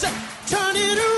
Turn it around.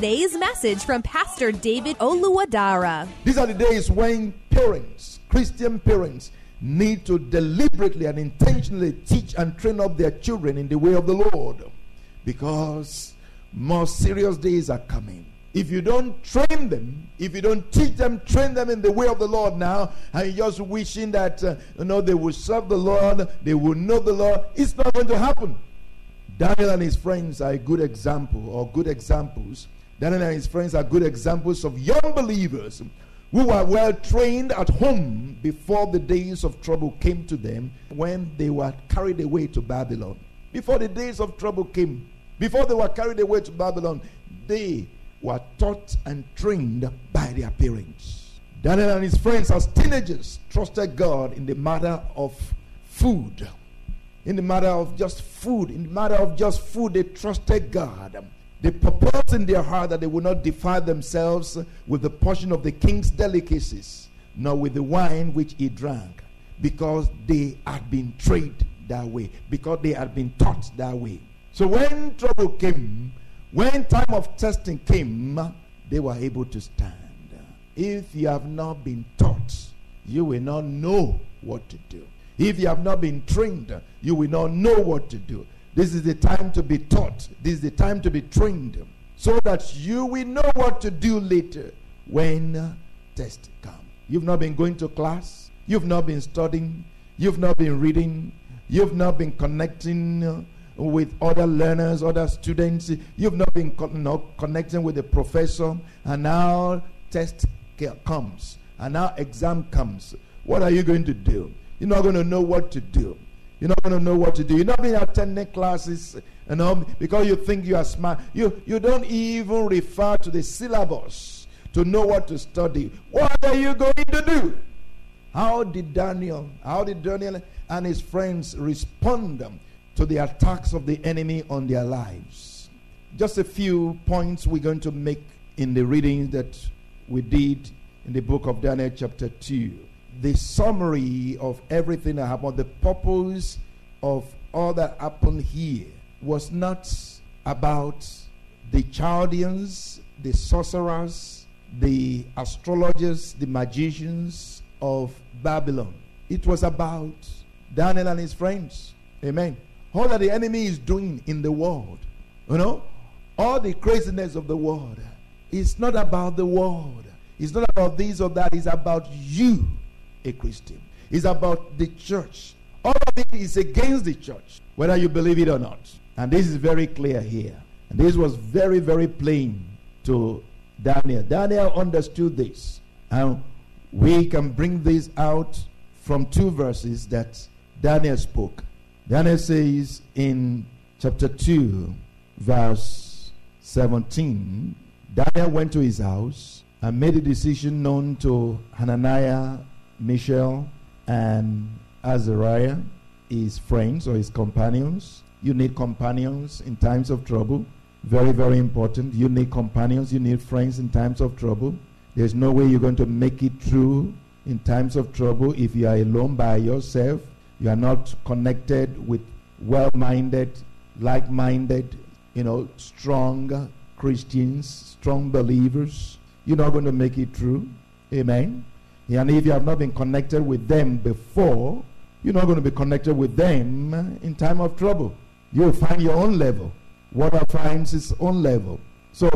message from Pastor David Oluwadara. These are the days when parents, Christian parents, need to deliberately and intentionally teach and train up their children in the way of the Lord because more serious days are coming. If you don't train them, if you don't teach them, train them in the way of the Lord now, and you're just wishing that uh, you know they will serve the Lord, they will know the Lord, it's not going to happen. Daniel and his friends are a good example, or good examples. Daniel and his friends are good examples of young believers who were well trained at home before the days of trouble came to them when they were carried away to Babylon. Before the days of trouble came, before they were carried away to Babylon, they were taught and trained by their parents. Daniel and his friends, as teenagers, trusted God in the matter of food. In the matter of just food, in the matter of just food, they trusted God. They purposed in their heart that they would not defile themselves with the portion of the king's delicacies, nor with the wine which he drank, because they had been trained that way, because they had been taught that way. So when trouble came, when time of testing came, they were able to stand. If you have not been taught, you will not know what to do. If you have not been trained, you will not know what to do. This is the time to be taught. This is the time to be trained so that you will know what to do later when test come. You've not been going to class. You've not been studying. You've not been reading. You've not been connecting with other learners, other students. You've not been co- no, connecting with the professor. And now test comes. And now exam comes. What are you going to do? You're not going to know what to do. You're not going to know what to do. You're not been attending classes, you know, because you think you are smart. You you don't even refer to the syllabus to know what to study. What are you going to do? How did Daniel, how did Daniel and his friends respond to the attacks of the enemy on their lives? Just a few points we're going to make in the readings that we did in the book of Daniel, chapter 2 the summary of everything that happened, the purpose of all that happened here was not about the Chaldeans, the sorcerers, the astrologers, the magicians of Babylon. It was about Daniel and his friends. Amen. All that the enemy is doing in the world, you know, all the craziness of the world. It's not about the world. It's not about this or that. It's about you a Christian. It's about the church. All of it is against the church, whether you believe it or not. And this is very clear here. And this was very, very plain to Daniel. Daniel understood this. And we can bring this out from two verses that Daniel spoke. Daniel says in chapter 2, verse 17, Daniel went to his house and made a decision known to Hananiah Mishael and Azariah, his friends or his companions. You need companions in times of trouble. Very, very important. You need companions, you need friends in times of trouble. There's no way you're going to make it through in times of trouble if you are alone by yourself. you are not connected with well minded, like minded, you know, strong Christians, strong believers, you're not going to make it through. Amen. And if you have not been connected with them before, you're not going to be connected with them in time of trouble. You'll find your own level. Water finds its own level. So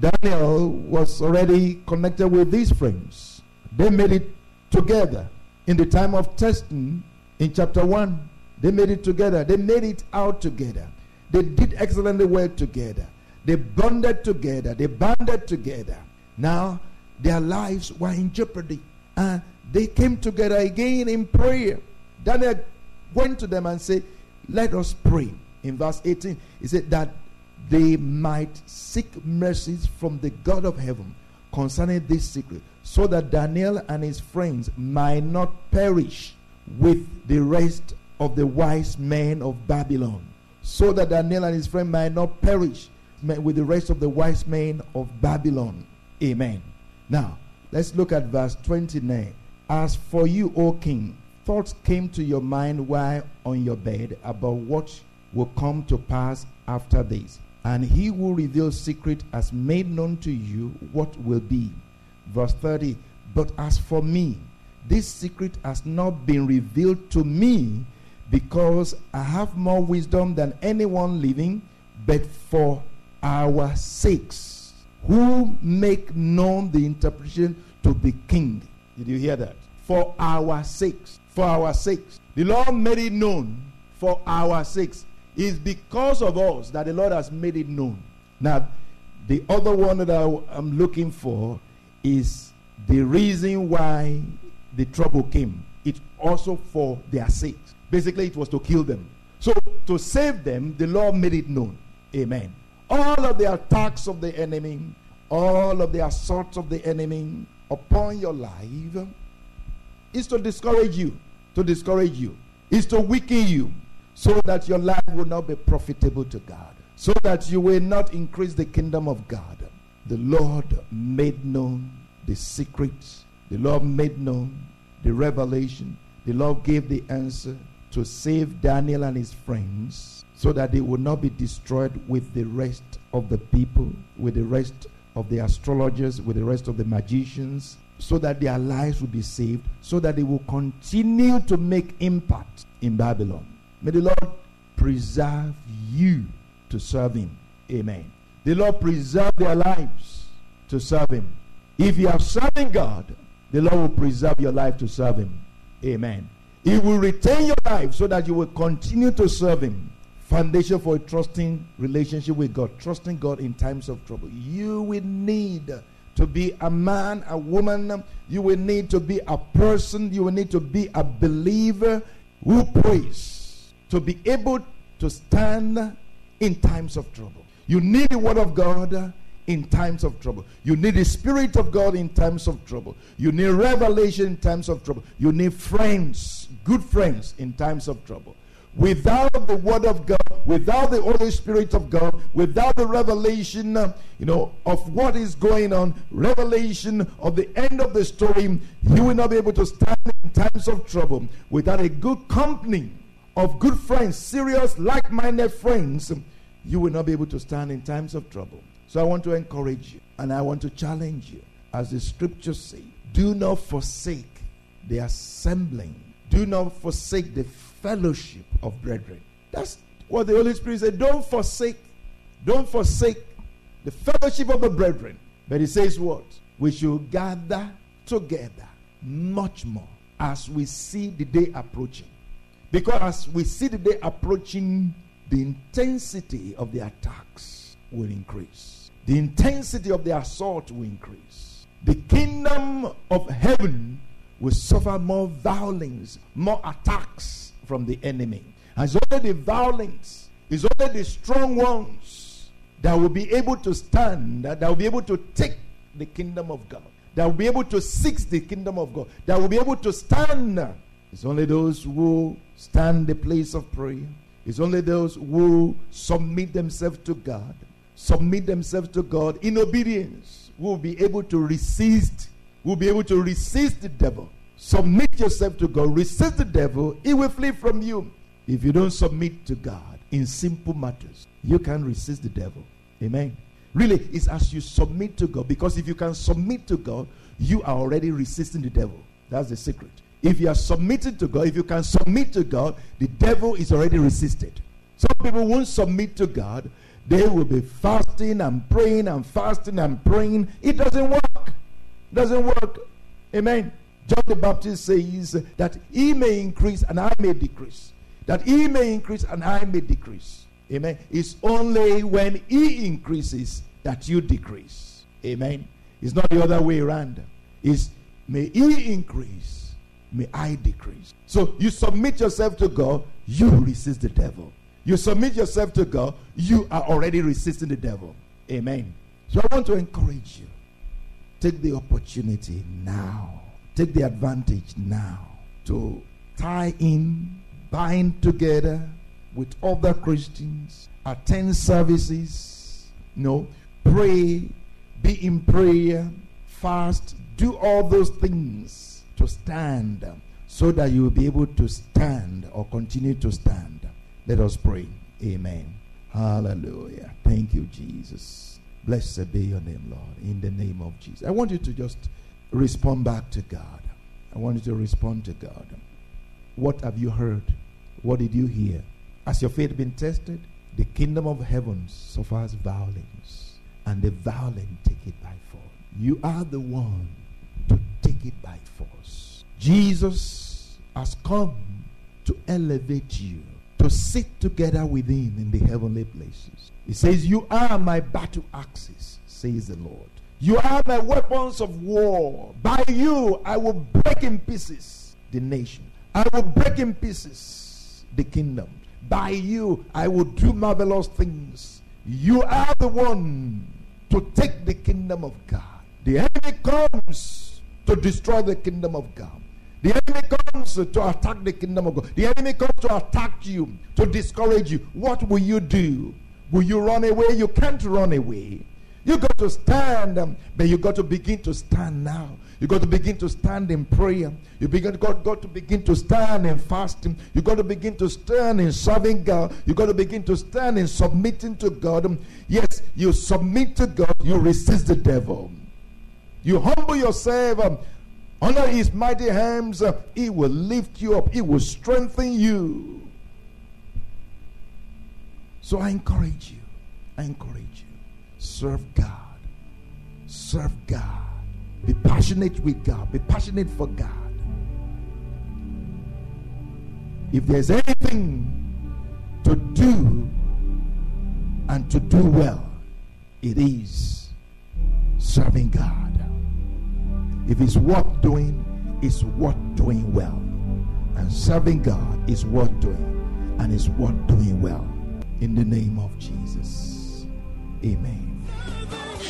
Daniel was already connected with these friends. They made it together in the time of testing in chapter 1. They made it together. They made it out together. They did excellently well together. They bonded together. They banded together. Now, their lives were in jeopardy. And they came together again in prayer. Daniel went to them and said, Let us pray. In verse 18, he said that they might seek mercies from the God of heaven concerning this secret, so that Daniel and his friends might not perish with the rest of the wise men of Babylon. So that Daniel and his friend might not perish with the rest of the wise men of Babylon. Amen. Now, let's look at verse 29. As for you, O king, thoughts came to your mind while on your bed about what will come to pass after this. And he will reveal secret as made known to you what will be. Verse 30. But as for me, this secret has not been revealed to me because I have more wisdom than anyone living, but for our sakes, who make known the interpretation to the king. Did you hear that? For our sakes. For our sakes. The Lord made it known for our sakes. It's because of us that the Lord has made it known. Now, the other one that I, am looking for is the reason why the trouble came. It's also for their sakes. Basically, it was to kill them. So, to save them, the Lord made it known. Amen. All of the attacks of the enemy, all of the assaults of the enemy upon your life is to discourage you, to discourage you, is to weaken you, so that your life will not be profitable to God, so that you will not increase the kingdom of God. The Lord made known the secrets, the Lord made known the revelation, the Lord gave the answer to save Daniel and his friends so that they would not be destroyed with the rest of the people, with the rest of the astrologers, with the rest of the magicians, so that their lives will be saved, so that they will continue to make impact in Babylon. May the Lord preserve you to serve Him. Amen. The Lord preserve their lives to serve Him. If you are serving God, the Lord will preserve your life to serve Him. Amen. He will retain your life so that you will continue to serve Him. Foundation for a trusting relationship with God, trusting God in times of trouble. You will need to be a man, a woman. You will need to be a person. You will need to be a believer who prays to be able to stand in times of trouble. You need the Word of God in times of trouble. You need the Spirit of God in times of trouble. You need revelation in times of trouble. You need friends, good friends in times of trouble. Without the Word of God, without the Holy Spirit of God, without the revelation, uh, you know, of what is going on, revelation of the end of the story, you will not be able to stand in times of trouble. Without a good company of good friends, serious, like-minded friends, you will not be able to stand in times of trouble. So I want to encourage you and I want to challenge you. As the scriptures say, do not forsake the assembling, do not forsake the fellowship of brethren. That's what the Holy Spirit said. Don't forsake, don't forsake the fellowship of the brethren. But he says what? We should gather together much more as we see the day approaching. Because as we see the day approaching, the intensity of the attacks will increase the intensity of the assault will increase. The kingdom of heaven will suffer more violence, more attacks from the enemy. It's only the violence, it's only the strong ones that will be able to stand, that will be able to take the kingdom of God, that will be able to seize the kingdom of God, that will be able to stand. It's only those who stand the place of prayer. It's only those who submit themselves to God submit themselves to God in obedience will be able to resist, will be able to resist the devil. Submit yourself to God. Resist the devil. He will flee from you. If you don't submit to God in simple matters, you can resist the devil. Amen. Really, it's as you submit to God. Because if you can submit to God, you are already resisting the devil. That's the secret. If you are submitted to God, if you can submit to God, the devil is already resisted. Some people won't submit to God. They will be fasting and praying and fasting and praying. It doesn't work. It doesn't work. Amen. John the Baptist says that he may increase and I may decrease. That he may increase and I may decrease. Amen. It's only when he increases that you decrease. Amen. It's not the other way around. It's may he increase, may I decrease. So you submit yourself to God, you resist the devil. You submit yourself to God, you are already resisting the devil. Amen. So I want to encourage you. Take the opportunity now. Take the advantage now to tie in, bind together with other Christians, attend services, you know, pray, be in prayer, fast, do all those things to stand so that you will be able to stand or continue to stand. Let us pray. Amen. Hallelujah. Thank you, Jesus. Blessed be your name, Lord, in the name of Jesus. I want you to just respond back to God. I want you to respond to God. What have you heard? What did you hear? Has your faith been tested? The kingdom of heaven suffers violence, and the violent take it by force. You are the one to take it by force. Jesus has come to elevate you to sit together with him in the heavenly places. He says, You are my battle axes, says the Lord. You are my weapons of war. By you, I will break in pieces the nation. I will break in pieces the kingdom. By you, I will do marvelous things. You are the one to take the kingdom of God. The enemy comes to destroy the kingdom of God. The enemy comes to attack the kingdom of God. The enemy comes to attack you, to discourage you. What will you do? Will you run away? You can't run away. You got to stand, um, but you got to begin to stand now. You got to begin to stand in prayer. You begin got, got to begin to stand in fasting. You got to begin to stand in serving God. You got to begin to stand in submitting to God. Yes, you submit to God, you resist the devil. You humble yourself um, under his mighty hands, uh, he will lift you up, he will strengthen you. So I encourage you. I encourage you. Serve God. Serve God. Be passionate with God. Be passionate for God. If there's anything to do and to do well, it is serving God. If it's worth doing, it's worth doing well. And serving God is worth doing and is worth doing well. In the name of Jesus. Amen.